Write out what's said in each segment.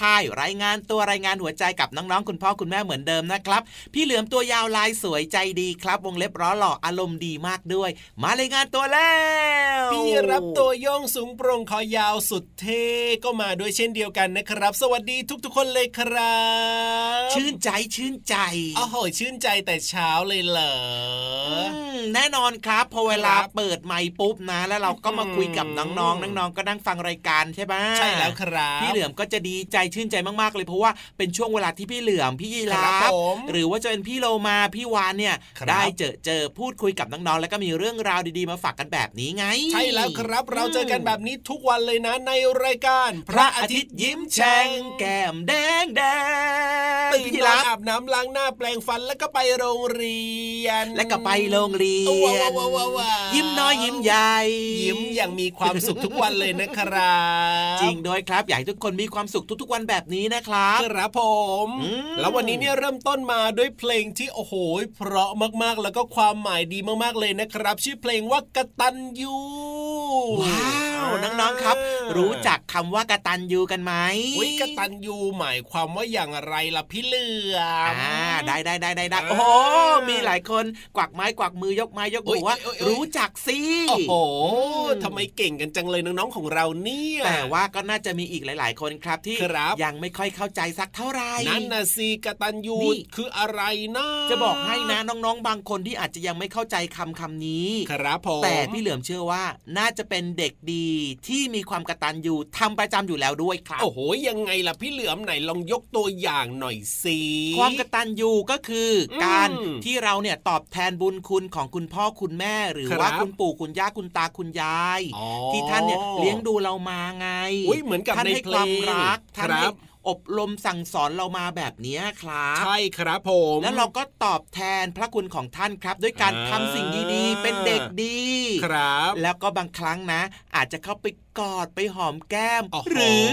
ทายรายงานตัวรายงานหัวใจกับน้องๆคุณพ่อคุณแม่เหมือนเดิมนะครับ พี่เหลือมตัวยาวลายสวยใจดีครับ วงเล็บร้อหล่ออารมณ์ดีมากด้วย มารายงานตัวแล้ว พี่รับตัวย่องสูงโปร่งคอยาวสุดเท่ก็มาด้วยเช่นเดียวกันนะครับ สวัสดีทุกๆ คนเลยครับ ชื่นใจชื่นใจโอ้โหชื่นใจแต่เช้าเลยเหรอแน่นอนครับ พอเวลาเปิดไมค์ปุ๊บนะ แล้วเราก็มาคุยกับน้องๆน้องๆก็นั่งฟังรายการใช่ไหมใช่แล้วครับ พี่เหลือมก็จะดีใจชื่นใจมากๆเลยเพราะว่าเป็นช่วงเวลาที่พี่เหลือมพี่ยีราฟหรือว่าจะเป็นพี่โลมาพี่วานเนี่ยได้เจอเจอพูดคุยกับน้องๆแล้วก็มีเรื่องราวดีๆมาฝากกันแบบนี้ไง ใช่แล้วครับเราเจอกันแบบนี้ทุกวันเลยนะในรายการ พระอาทิตย์ยิ้มแฉ่งแก้มแดงแดงตื่นนอนอาบน้ำล้างหน้าแปลงฟันแล้วก็ไปโรงเรียน แล้วก็ไปโรงเรียนยิ้มน้อยยิ้มใหญ่ยิ้มอย่างมีความสุขทุกวันเลยนะครับ จริงด้วยครับอยากให้ทุกคนมีความสุขทุกๆวันแบบนี้นะครับครับผม แล้ววันนี้เนี่ยเริ่มต้นมาด้วยเพลงที่โอ้โหเพราะมากๆ แล้วก็ความหมายดีมากๆเลยนะครับ ชื่อเพลงว่ากตันยูว้า วน้องๆครับ รู้จักคำว่ากตันยูกันไหมวิกตันยูหมายความว่าอย่างไรล่ะพี่เหลือมอ่าได้ได้ได้ได้โอ้โหมีหลายคนกวักไม้กวักมือยกไม้ยกมือว่า รู้จักสิโอ้โหทำไมเก่งกันจังเลยน้องๆของเราเนี่ยแต่ว่าก็น่าจะมีอีกหลาย ๆ คนครับที่ยังไม่ค่อยเข้าใจสักเท่าไหร่นั่นนะสิกตันยูคืออะไรนะจะบอกให้นะน้องๆ บางคนที่อาจจะยังไม่เข้าใจคำคำนี้ ครับผมแต่พี่เหลือมเชื่อว่าน่าจะเป็นเด็กดีที่มีความกตัญญูทำประจำอยู่แล้วด้วยครับโอ้โหยังไงล่ะพี่เหลือมไหนลองยกตัวอย่างหน่อยสิความกตัญญูก็คือการที่เราเนี่ยตอบแทนบุญคุณของคุณพ่อคุณแม่หรือว่าคุณปู่คุณย่าคุณตาคุณยาย ที่ท่านเนี่ยเลี้ยงดูเรามาไงเหมือนกับท่านให้ความรักท่านให้ อบรมสั่งสอนเรามาแบบนี้ครับ ใช่ครับผม แล้วเราก็ตอบแทนพระคุณของท่านครับ ด้วยการทำสิ่งดีๆเป็นเด็กดี ครับ แล้วก็บางครั้งนะ อาจจะเข้าไป กอดไปหอมแก้ม หรือ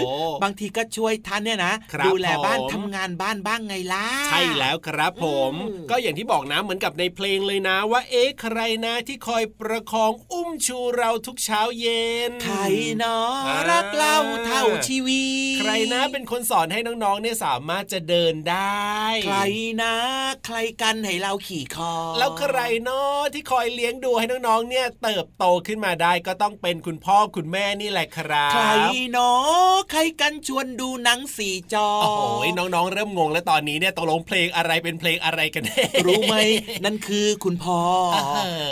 บางทีก็ช่วยท่านเนี่ยนะดูแลบ้านทำงานบ้านบ้างไงล่ะใช่แล้วครับผม ก็อย่างที่บอกนะเหมือนกับในเพลงเลยนะ ว่าเอ๊ะใครนะที่คอยประคองอุ้มชูเราทุกเช้าเย็นใครเนาะรักเราเท่าชีวิตใครนะเป็นคนสอนให้น้องๆเนี่ยสามารถจะเดินได้ ใครนะ ใครกันให้เราขี่คอ แล้วใครเนาะที่คอยเลี้ยงดูให้น้องๆเนี่ยเติบโตขึ้นมาได้ก็ต้องเป็นคุณพ่อคุณแม่นี่แหละครับ ใครเนาะใครกันชวนดูหนังสีจอ โอ้โหน้องๆ เริ่มงงแล้วตอนนี้เนี่ยตกลงเพลงอะไรเป็นเพลงอะไรกันแน่รู้ไหม นั่นคือคุณพ่อ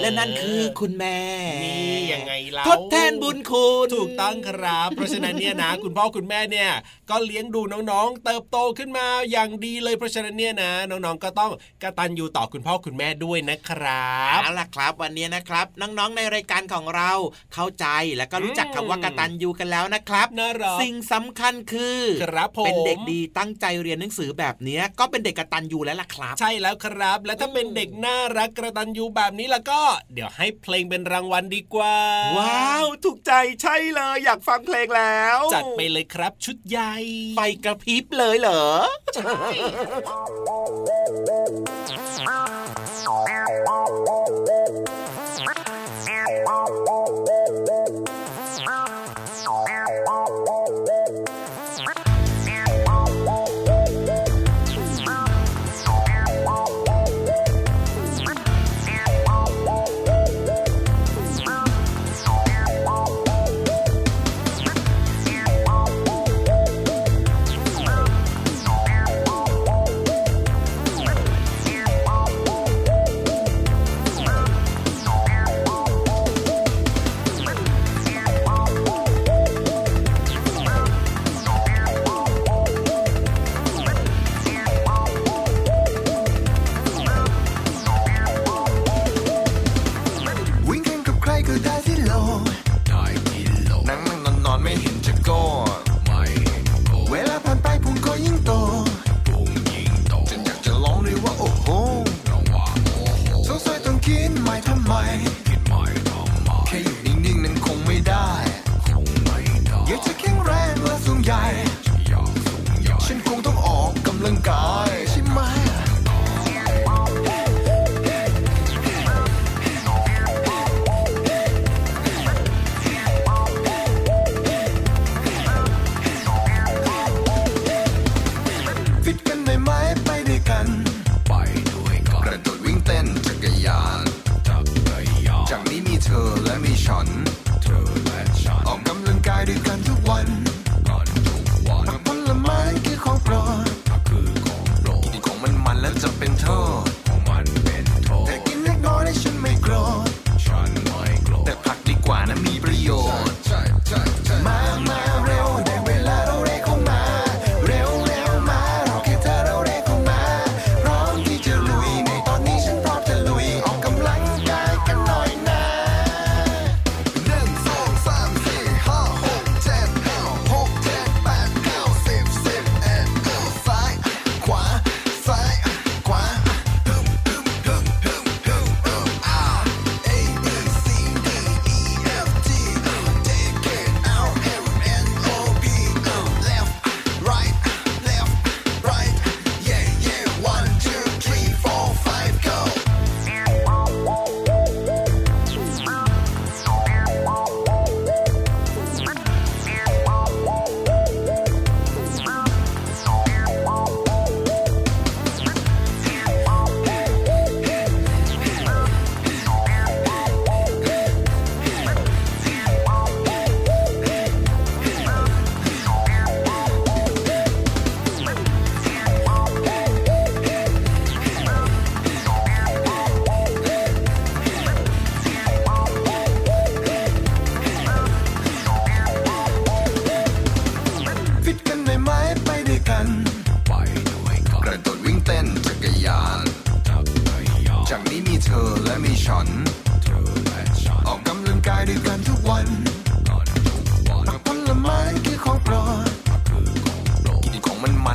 และนั่นคือคุณแม่ นี่ยังไงเราทดแทนบุญคุณ ถูกต้องครับ เพราะฉะนั้นเนี่ยนะ คุณพ่อคุณแม่เนี่ย ก็เลี้ยงดูน้องๆ เติบโตขึ้นมาอย่างดีเลยเพราะฉะนั้นเนี่ยนะ น้องๆก็ต้องกตัญญูต่อคุณพ่อคุณแม่ด้วยนะครับเอาล่ะครับ วันนี้นะครับ น้องๆในรายการของเราเข้าใจแล้วก็รู้จักคำว่ากกตัญญูกันแล้วนะครับน่ารักสิ่งสำคัญคือครับผมเป็นเด็กดีตั้งใจเรียนหนังสือแบบนี้ก็เป็นเด็กกตัญญูแล้วล่ะครับ ใช่แล้วครับ และถ้าเป็นเด็กน่ารักกระตัญญูแบบนี้แล้วก็ เดี๋ยวให้เพลงเป็นรางวัลดีกว่า ว้าวถูกใจใช่เลยอยากฟังเพลงแล้ว จัดไปเลยครับชุดใหญ่ไฟกระพริบเลยเหรอใช่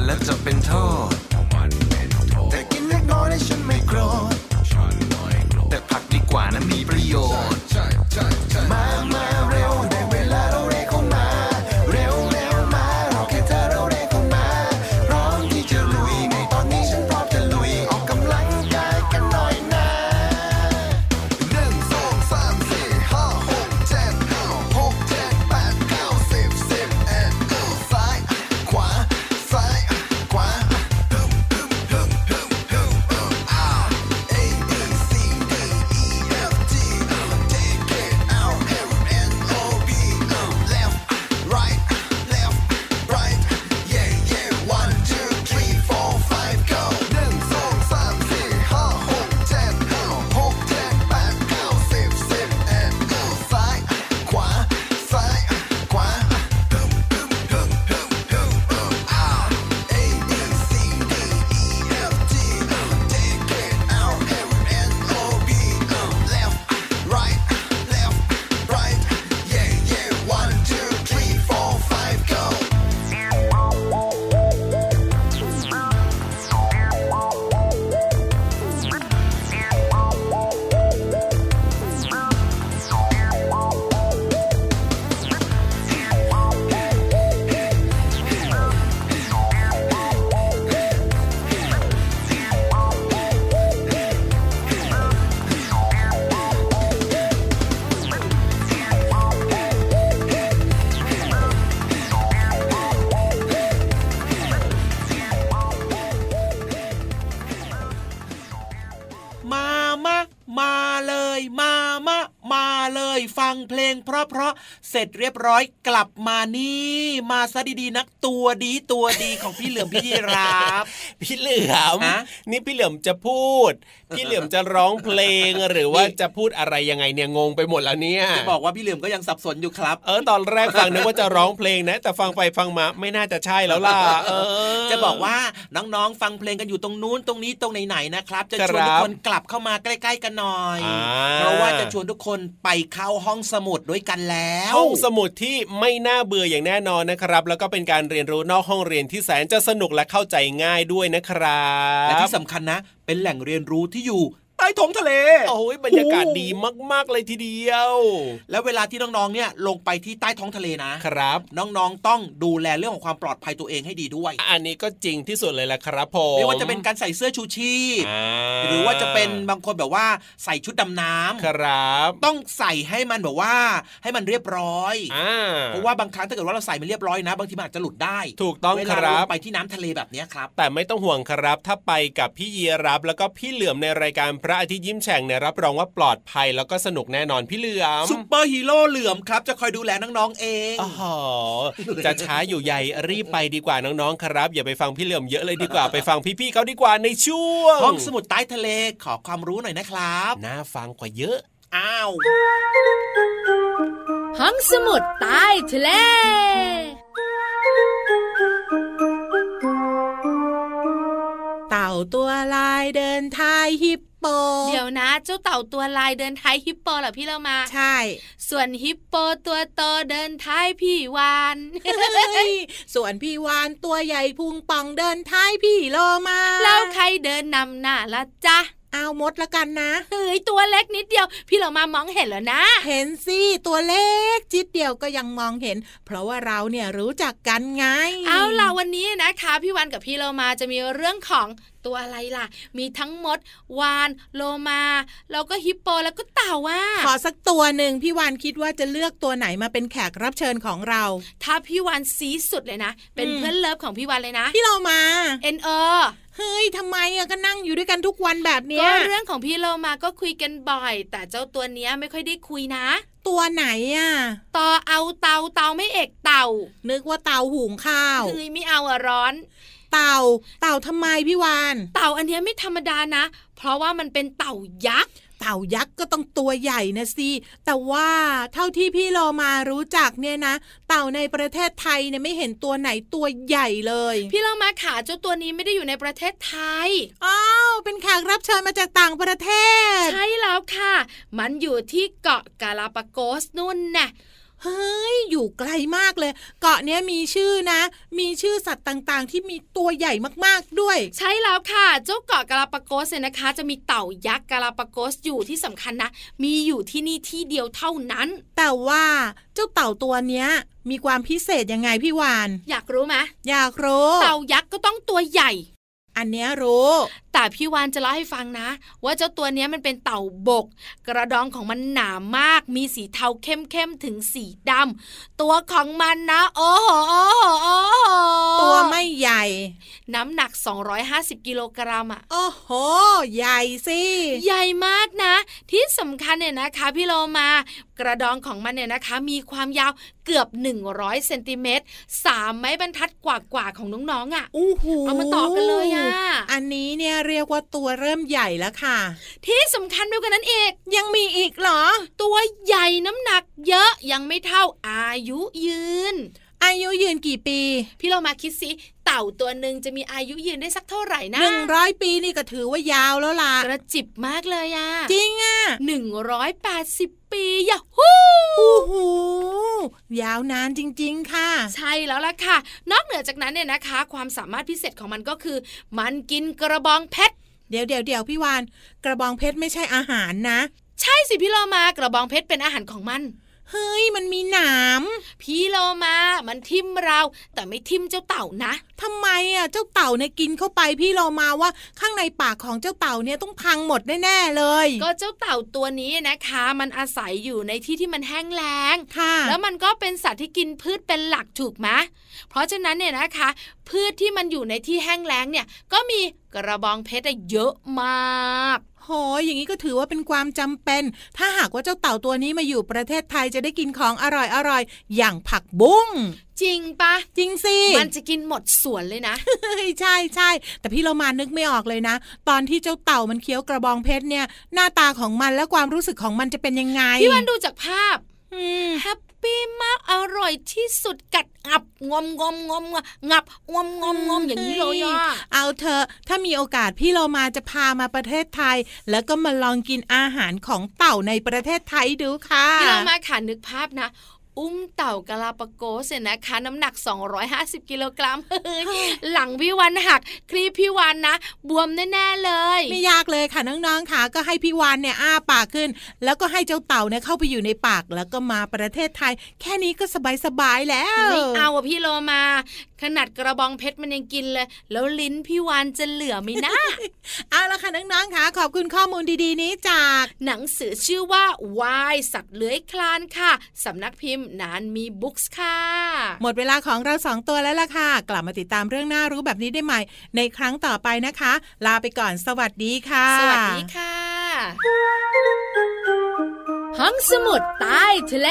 แล้วจะเป็นโทษ อยฟังเพลง เพราะๆเสร็จเรียบร้อยกลับมานี่ มาซะดีๆนักตัวดีตัวดีของพี่เหลือมพี่ยีราฟพี่เหลือมฮะนี่พี่เหลือมจะพูด พี่เหลือมจะร้องเพลงหรือว่าจะพูดอะไรยังไงเนี่ยงงไปหมดแล้วเนี่ยจะบอกว่าพี่เหลือมก็ยังสับสนอยู่ครับ เออตอนแรกฟังนึกว่าจะร้องเพลงนะ แต่ฟังไปฟังมาไม่น่าจะใช่แล้วล่ะเออ จะบอกว่าน้องๆฟังเพลงกันอยู่ตรงนู้นตรงนี้ตรงไหนๆนะครับ จะชวนครับทุกคนกลับเข้ามาใกล้ ๆ กันหน่อยอ่าเพราะว่าจะชวนทุกคนไปเข้าห้องสมุดด้วยกันแล้วห้องสมุดที่ไม่น่าเบื่ออย่างแน่นอนนะครับ แล้วก็เป็นการเรียนรู้นอกห้องเรียนที่แสนจะสนุกและเข้าใจง่ายด้วยนะครับและที่สำคัญนะ เป็นแหล่งเรียนรู้ที่อยู่ ใต้ท้องทะเลโอ้ยบรรยากาศดีมาก ๆ เลยทีเดียว แล้วเวลาที่น้องๆเนี่ยลงไปที่ใต้ท้องทะเลนะครับ น้องๆต้องดูแลเรื่องของความปลอดภัยตัวเองให้ดีด้วย อันนี้ก็จริงที่สุดเลยแหละครับผมไม่ว่าจะเป็นการใส่เสื้อชูชีพอ่หรือว่าจะเป็นบางคนแบบว่าใส่ชุดดำน้ำครับ ต้องใส่ให้มันแบบว่า ให้มันเรียบร้อยอ่าเพราะว่าบางครั้งถ้าเกิดว่าเราใส่ไม่เรียบร้อยนะ บางทีมันอาจจะหลุดได้ ถูกต้องเวคลารัเราบลงไปที่น้ำทะเลแบบเนี้ยครับ แต่ไม่ต้องห่วงครับถ้าไปกับพี่ยีราฟแล้วก็พี่เหลือมในรายการพระอาทิตย์ยิ้มแฉ่งเนี่ยรับรองว่าปลอดภัยแล้วก็สนุกแน่นอนพี่เหลือมซุปเปอร์ฮีโร่เหลือมครับ จะคอยดูแลน้องๆเองอ๋อจะช้าอยู่ใหญ่รีบไปดีกว่าน้องๆครับ อย่าไปฟังพี่เหลือมเยอะเลยดีกว่าไปฟังพี่ๆเขาดีกว่าในช่วงห้องสมุดใต้ทะเลขอความรู้หน่อยนะครับน่าฟังกว่าเยอะอ้าวห้องสมุดใต้ทะเลเต่าตัวลายเดินทายฮิปโป เดี๋ยวนะ เจ้าเต่าตัวลายเดินท้ายฮิปโปเหรอพี่เรามา ใช่ ส่วนฮิปโปตัวโตเดินท้ายพี่วานเฮ้ยส่วนพี่วานตัวใหญ่พุงป่องเดินท้ายพี่โลมาแล้วใครเดินนำหน้าละจ๊ะเอามดละกันนะเฮ้ยตัวเล็กนิดเดียว พี่เรามามองเห็นแล้วนะ เห็นสิตัวเล็กจิดเดียวก็ยังมองเห็น เพราะว่าเราเนี่ยรู้จักกันไง เอาล่ะวันนี้นะคะ พี่วันกับพี่เรามาจะมีเรื่องของ ตัวอะไรล่ะ มีทั้งมด วาน โลมาแล้วก็ฮิปโปแล้วก็เต่าว่า ขอสักตัวหนึ่งพี่วานคิดว่าจะเลือกตัวไหนมาเป็นแขกรับเชิญของเรา ถ้าพี่วันซีสุดเลยนะ เป็นอืมเพื่อนเลิฟของพี่วันเลยนะ พี่เรามา เอ็นเอเฮ้ยทำไมอะก็นั่งอยู่ด้วยกันทุกวันแบบเนี้ก็ยเรื่องของพี่โลมาก็คุยกันบ่อย แต่เจ้าตัวเนี้ยไม่ค่อยได้คุยนะ ตัวไหนอะต่อเอาเตาเตาไม่เอกเต่า นึกว่าเต่าหุงข้าวคือไม่เอาอะร้อน เต่า เต่าทำไมพี่วาน เต่าอันเนี้ยไม่ธรรมดานะ เพราะว่ามันเป็นเต่ายักษ์เต่ายักษ์ก็ต้องตัวใหญ่นะสิแต่ว่าเท่าที่พี่โลมารู้จักเนี่ยนะ เต่าในประเทศไทยเนี่ยไม่เห็นตัวไหนตัวใหญ่เลย พี่โลมาขาเจ้าตัวนี้ไม่ได้อยู่ในประเทศไทยอ้าวเป็นแขกรับเชิญมาจากต่างประเทศ ใช่แล้วค่ะ มันอยู่ที่เกาะกาลาปากสนู่นน่ะ เฮ้ยอยู่ไกลมากเลย เกาะเนี้ยมีชื่อนะ มีชื่อสัตว์ต่างๆ ที่มีตัวใหญ่มากๆด้วย ใช่แล้วค่ะเจ้าเกาะกาลาปากสเนี่ยนะคะ จะมีเต่ายักษ์กาลาปากสอยู่ที่สำคัญนะ มีอยู่ที่นี่ที่เดียวเท่านั้น แต่ว่าเจ้าเต่าตัวเนี้ยมีความพิเศษยังไงพี่วาน อยากรู้ไหมอยากรู้ เต่ายักษ์ก็ต้องตัวใหญ่ อันเนี้ยรู้แต่พี่วานจะเล่าให้ฟังนะ ว่าเจ้าตัวเนี้ยมันเป็นเต่าบก กระดองของมันหนามาก มีสีเทาเข้มๆถึงสีดำตัวของมันนะ โอ้โหโอ้โหโอ้โหตัวไม่ใหญ่ น้ำหนัก 250 กิโลกรัมอะโอ้โห ใหญ่สิใหญ่มากนะ ที่สำคัญเนี่ยนะคะ พี่โลมากระดองของมันเนี่ยนะคะ มีความยาวเกือบ 100เซนติเมตรสามไม้บรรทัดกว่าๆของน้องๆอะ่ะอู้หูเอามาต่อกันเลยอะอันนี้เนี่ยเรียกว่าตัวเริ่มใหญ่แล้วค่ะ ที่สำคัญไปกว่านั้นเอกยังมีอีกเหรอ ตัวใหญ่น้ำหนักเยอะยังไม่เท่าอายุยืน อายุยืนกี่ปี พี่เรามาคิดสิเต่าตัวหนึ่งจะมีอายุยืนได้สักเท่าไหร่นะหนึ่งร้อยปีนี่ก็ถือว่ายาวแล้วล่ะกระจิบมากเลยอะจริงอะหนึ่งร้อยแปดสิบปียะฮู โอ้โหยาวนานจริง ๆ ค่ะ ใช่แล้วล่ะค่ะ นอกเหนือจากนั้นเนี่ยนะคะ ความสามารถพิเศษของมันก็คือ มันกินกระบองเพชรเดี๋ยวเดี๋ยวเดี๋ยวพี่วาน กระบองเพชรไม่ใช่อาหารนะ ใช่สิพี่โลมากระบองเพชรเป็นอาหารของมัน เฮ้ยมันมีหนามพี่โลมามันทิ่มเรา แต่ไม่ทิ่มเจ้าเต่านะทำไมอะเจ้าเต่าเนี่ยกินเข้าไปพี่เรามาว่าข้างในปากของเจ้าเต่าเนี่ยต้องพังหมดแน่ๆเลย ก็เจ้าเต่าตัวนี้นะคะ มันอาศัยอยู่ในที่ที่มันแห้งแล้งค่ะ แล้วมันก็เป็นสัตว์ที่กินพืชเป็นหลักถูกไหมเพราะฉะนั้นเนี่ยนะคะ พืชที่มันอยู่ในที่แห้งแล้งเนี่ยก็มีกระบองเพชรอะเยอะมาก โหอย่างนี้ก็ถือว่าเป็นความจำเป็น ถ้าหากว่าเจ้าเต่าตัวนี้มาอยู่ประเทศไทยจะได้กินของอร่อยอร่อยอย่างผักบุ้งจริงปะจริงสิมันจะกินหมดสวนเลยนะ ใช่ใช่แต่พี่เรามานึกไม่ออกเลยนะ ตอนที่เจ้าเต่ามันเคี้ยวกระบองเพชรเนี่ย หน้าตาของมันและความรู้สึกของมันจะเป็นยังไงพี่วันดูจากภาพอืมแฮป ปี้มากอร่อยที่สุดกัดงับงอมงอมงอมงับงอมงอมงอมอย่างนี้เลยอะเอาเธอถ้ามีโอกาสพี่เรามาจะพามาประเทศไทย แล้วก็มาลองกินอาหารของเต่าในประเทศไทยดูค่ะพี่เรามาค่ะนึกภาพนะ อุ้มเต่ากาลาปาโกสเนี่ยนะคะ น้ำหนัก 250 กิโลกรัมเฮ้ยหลังพี่วันหักคลีปพี่วันนะ บวมแน่ๆเลย ไม่ยากเลยค่ะน้องๆค่ะก็ให้พี่วานเนี่ยอ้าปากขึ้น แล้วก็ให้เจ้าเต่าเนี่ยเข้าไปอยู่ในปากแล้วก็มาประเทศไทย แค่นี้ก็สบายๆแล้วไม่เอาอะพี่โลมา ขนาดกระบองเพชรมันยังกินเลย แล้วลิ้นพี่วานจะเหลือไหมนะเอาละค่ะน้องๆค่ะขอบคุณข้อมูลดีๆนี้จาก หนังสือชื่อว่า วายสัตว์เลื้อยคลานค่ะสำนักพิมพ์นานมีบุ๊กส์ค่ะ หมดเวลาของเราสองตัวแล้วล่ะค่ะ กลับมาติดตามเรื่องน่ารู้แบบนี้ได้ใหม่ ในครั้งต่อไปนะคะ ลาไปก่อนสวัสดีค่ะ สวัสดีค่ะ ห้องสมุดใต้ทะเล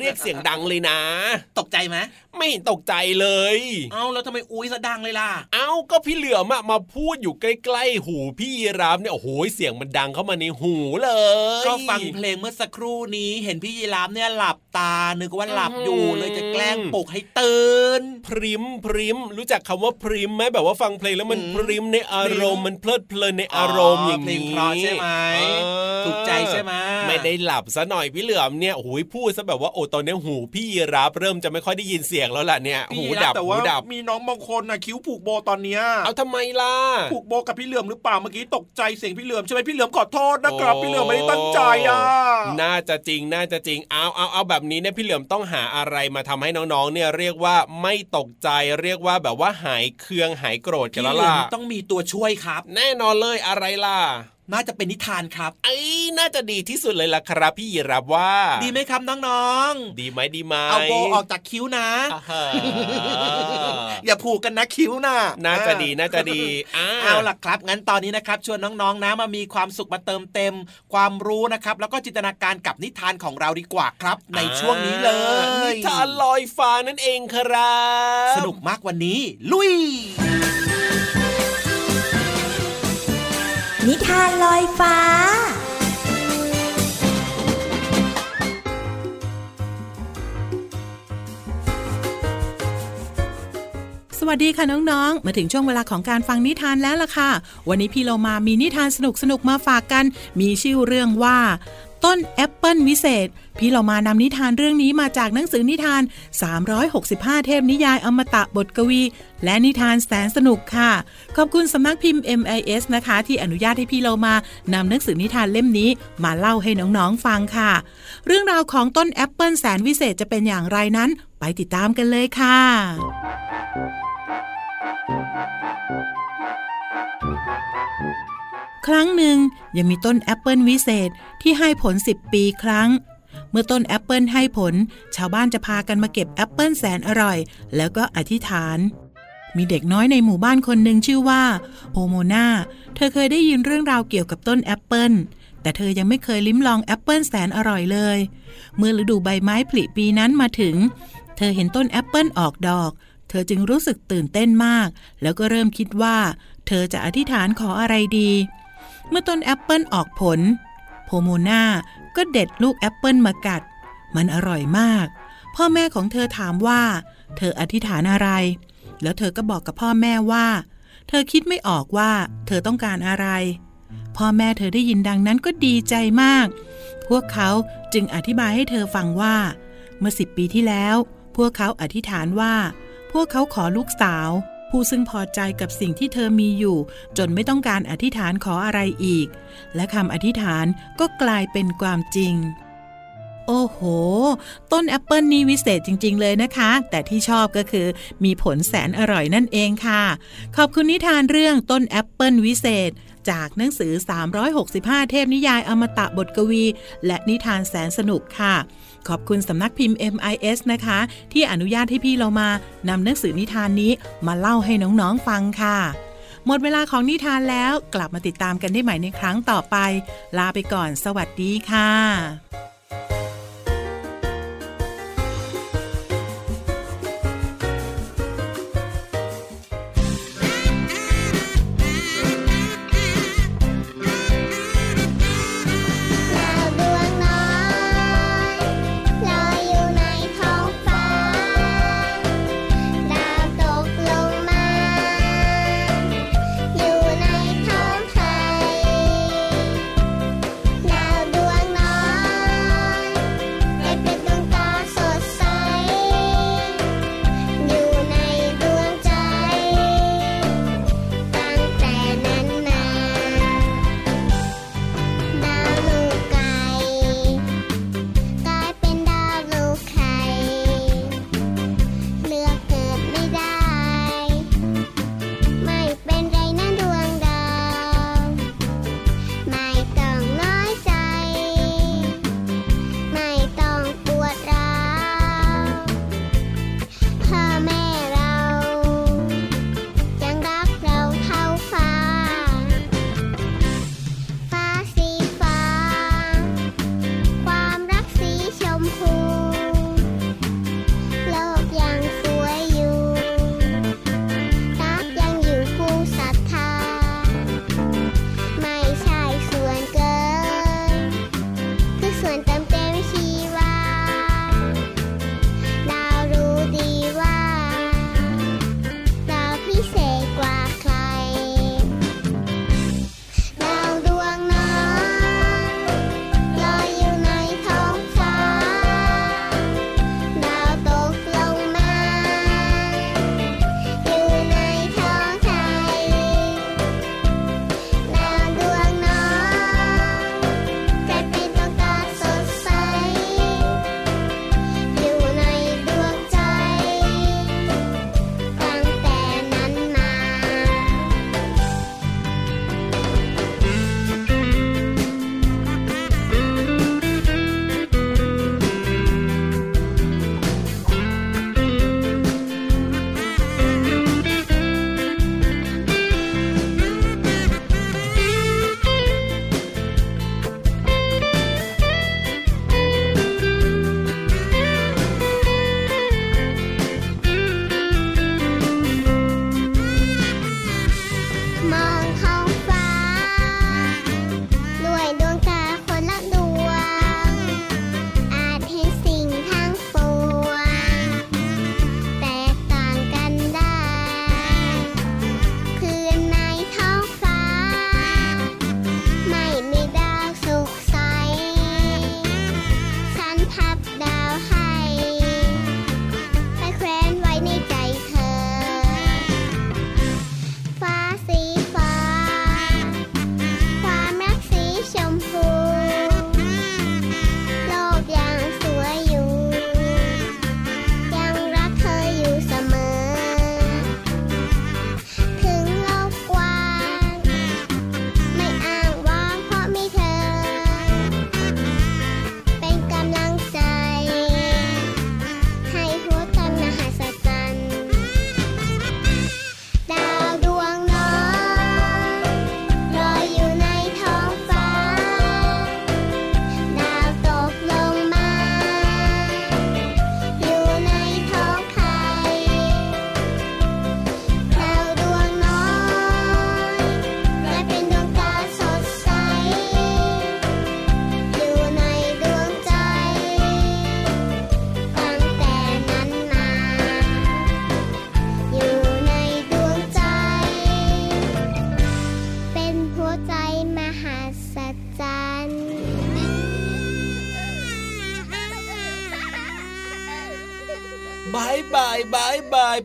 เรียกเสียงดังเลยนะ ตกใจไหม ไม่เห็นตกใจเลย เอ้าแล้วทำไมอุ้ยสะดังเลยล่ะ เอ้าก็พี่เหลือมอะมาพูดอยู่ใกล้ๆหูพี่ยีรามเนี่ยโอ้โหเสียงมันดังเข้ามาในหูเลย ก็ฟังเพลงเมื่อสักครู่นี้เห็นพี่ยีราฟเนี่ยหลับตานึกว่าหลับอยู่เลยจะแกล้งปลุกให้ตื่นพริมพริมรู้จักคำว่าพริมไหมแบบว่าฟังเพลงแล้วมันอืมพริมในอารมณ์พริมมันเพลิดเพลินในอารมณ์อย่างเพลนี้งเพราะใช่ไหมเออถูกใจใช่ไหมไม่ได้หลับซะหน่อยพี่เหลือมเนี่ยโอ้โหพูดซะแบบว่าโอ้ตอนนี้หูพี่ยีราฟเริ่มจะไม่ค่อยได้ยินเสียงแล้วล่ะเนี่ยหูพี่ยีดัราบฟแต่หูว่าดับมีน้องบางคนนะคิ้วผูกโบตอนเนี้ยเอาทำไมล่ะผูกโบกับพี่เหลือมหรือเปล่าเมื่อกี้ตกใจเสียงพี่เหลือมใช่ไหมพี่เหลือมขอโทษนะครับโอ้พี่เหลือมไม่ได้ตั้งใจอะน่าจะจริงน่าจะจริงเอาเอาเอาแบบนี้เนี่ยพี่เหลือมต้องหาอะไรมาทำให้น้องๆเนี่ยเรียกว่าไม่ตกใจเรียกว่าแบบว่าหายเคืองหายโกรธกันพี่แล้วเหลือล่ะมต้องมีตัวช่วยครับ แน่นอนเลยอะไรล่ะ น่าจะเป็นนิทานครับไอ้ยน่าจะดีที่สุดเลยล่ะครับ พี่ยีรับว่า ดีไหมครับน้องดีไหมดีไหมๆเอาโบออกจากคิ้วนะอ่าฮะอย่าผูกกันนะคิ้วนะน่าจะดีน่าจะดีอ่าเอาล่ะครับ งั้นตอนนี้นะครับชวนน้องๆนะมามีความสุขมาเติมเต็ม ความรู้นะครับ แล้วก็จินตนาการกับนิทานของเราดีกว่าครับ ในช่วงนี้เลย นิทานลอยฟ้านั่นเองครับ สนุกมากวันนี้ ลุย นิทานลอยฟ้า สวัสดีค่ะน้องๆ มาถึงช่วงเวลาของการฟังนิทานแล้วล่ะค่ะ วันนี้พี่เรามามีนิทานสนุกๆ มาฝากกัน มีชื่อเรื่องว่า ต้นแอปเปิลวิเศษ พี่เรามานำนิทานเรื่องนี้มาจากหนังสือนิทาน 365 เทพนิยายอมตะบทกวี และนิทานแสนสนุกค่ะ ขอบคุณสำนักพิมพ์ MIS นะคะ ที่อนุญาตให้พี่เรามานำหนังสือนิทานเล่มนี้มาเล่าให้น้องๆฟังค่ะ เรื่องราวของต้นแอปเปิลแสนวิเศษจะเป็นอย่างไรนั้น ไปติดตามกันเลยค่ะ ครั้งหนึ่งยังมีต้นแอปเปิลวิเศษที่ให้ผล 10 ปีครั้ง เมื่อต้นแอปเปิลให้ผล ชาวบ้านจะพากันมาเก็บแอปเปิลแสนอร่อย แล้วก็อธิษฐาน มีเด็กน้อยในหมู่บ้านคนหนึ่งชื่อว่าโพโมนาเธอเคยได้ยินเรื่องราวเกี่ยวกับต้นแอปเปิลแต่เธอยังไม่เคยลิ้มลองแอปเปิลแสนอร่อยเลย เมื่อฤดูใบไม้ผลิปีนั้นมาถึง เธอเห็นต้นแอปเปิลออกดอก เธอจึงรู้สึกตื่นเต้นมาก แล้วก็เริ่มคิดว่า เธอจะอธิษฐานขออะไรดี เมื่อต้นแอปเปิลออกผล โพโมนาก็เด็ดลูกแอปเปิลมากัด มันอร่อยมาก พ่อแม่ของเธอถามว่า เธออธิษฐานอะไร แล้วเธอก็บอกกับพ่อแม่ว่า เธอคิดไม่ออกว่า เธอต้องการอะไร พ่อแม่เธอได้ยินดังนั้นก็ดีใจมาก พวกเขาจึงอธิบายให้เธอฟังว่า เมื่อสิบปีที่แล้ว พวกเขาอธิษฐานว่า พวกเขาขอลูกสาว ผู้ซึ่งพอใจกับสิ่งที่เธอมีอยู่ จนไม่ต้องการอธิษฐานขออะไรอีก และคำอธิษฐานก็กลายเป็นความจริง โอ้โห ต้นแอปเปิลนี่วิเศษจริง ๆ เลยนะคะ แต่ที่ชอบก็คือมีผลแสนอร่อยนั่นเองค่ะ ขอบคุณนิทานเรื่องต้นแอปเปิลวิเศษจากหนังสือ 365 เทพนิยายอมตะบทกวี และนิทานแสนสนุกค่ะ ขอบคุณสำนักพิมพ์ MIS นะคะ ที่อนุญาตให้พี่เรามานำหนังสือนิทานนี้มาเล่าให้น้องๆฟังค่ะ หมดเวลาของนิทานแล้วกลับมาติดตามกันได้ใหม่ในครั้งต่อไป ลาไปก่อน สวัสดีค่ะ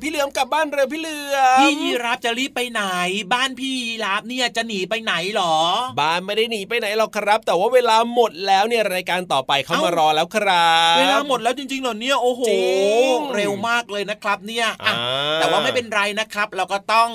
พี่เหลือมกลับบ้านเร็วพี่เหลือมพี่ยีรับจะรีบไปไหน บ้านพี่ยีรับเนี่ยจะหนีไปไหนหรอ บ้านไม่ได้หนีไปไหนหรอกครับ แต่ว่าเวลาหมดแล้วเนี่ยรายการต่อไปเขามารอแล้วครับเวลาหมดแล้วจริงๆเหรอเนี่ยโอ้โหจริงเร็วมากเลยนะครับเนี่ยอะอ่าแต่ว่าไม่เป็นไรนะครับ เราก็ต้อง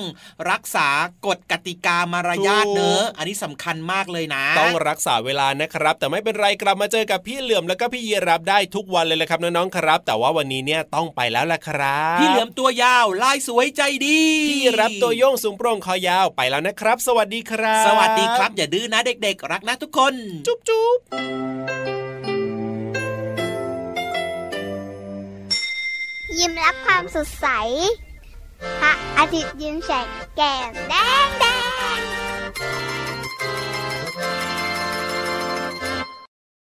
รักษากฎกติกามารยาทเนอะอันนี้สำคัญมากเลยนะ ต้องรักษาเวลานะครับ แต่ไม่เป็นไรกลับมาเจอกับพี่เหลือมแล้วก็พี่ยีรับได้ทุกวันเลยแหละครับน้องๆครับ แต่ว่าวันนี้เนี่ยต้องไปแล้วล่ะครับ พี่เหลือมตัวยาว ลายสวยใจดีพี่ยีรับตัวโยงสูงโปร่งคอยาวไปแล้วนะครับ สวัสดีครับ สวัสดีครับ อย่าดื้อนะเด็กๆ รักนะทุกคน จุ๊บจุ๊บยิ้มรับความสดใสพระอาทิตย์ยิ้มแฉกแก้มแดงแดง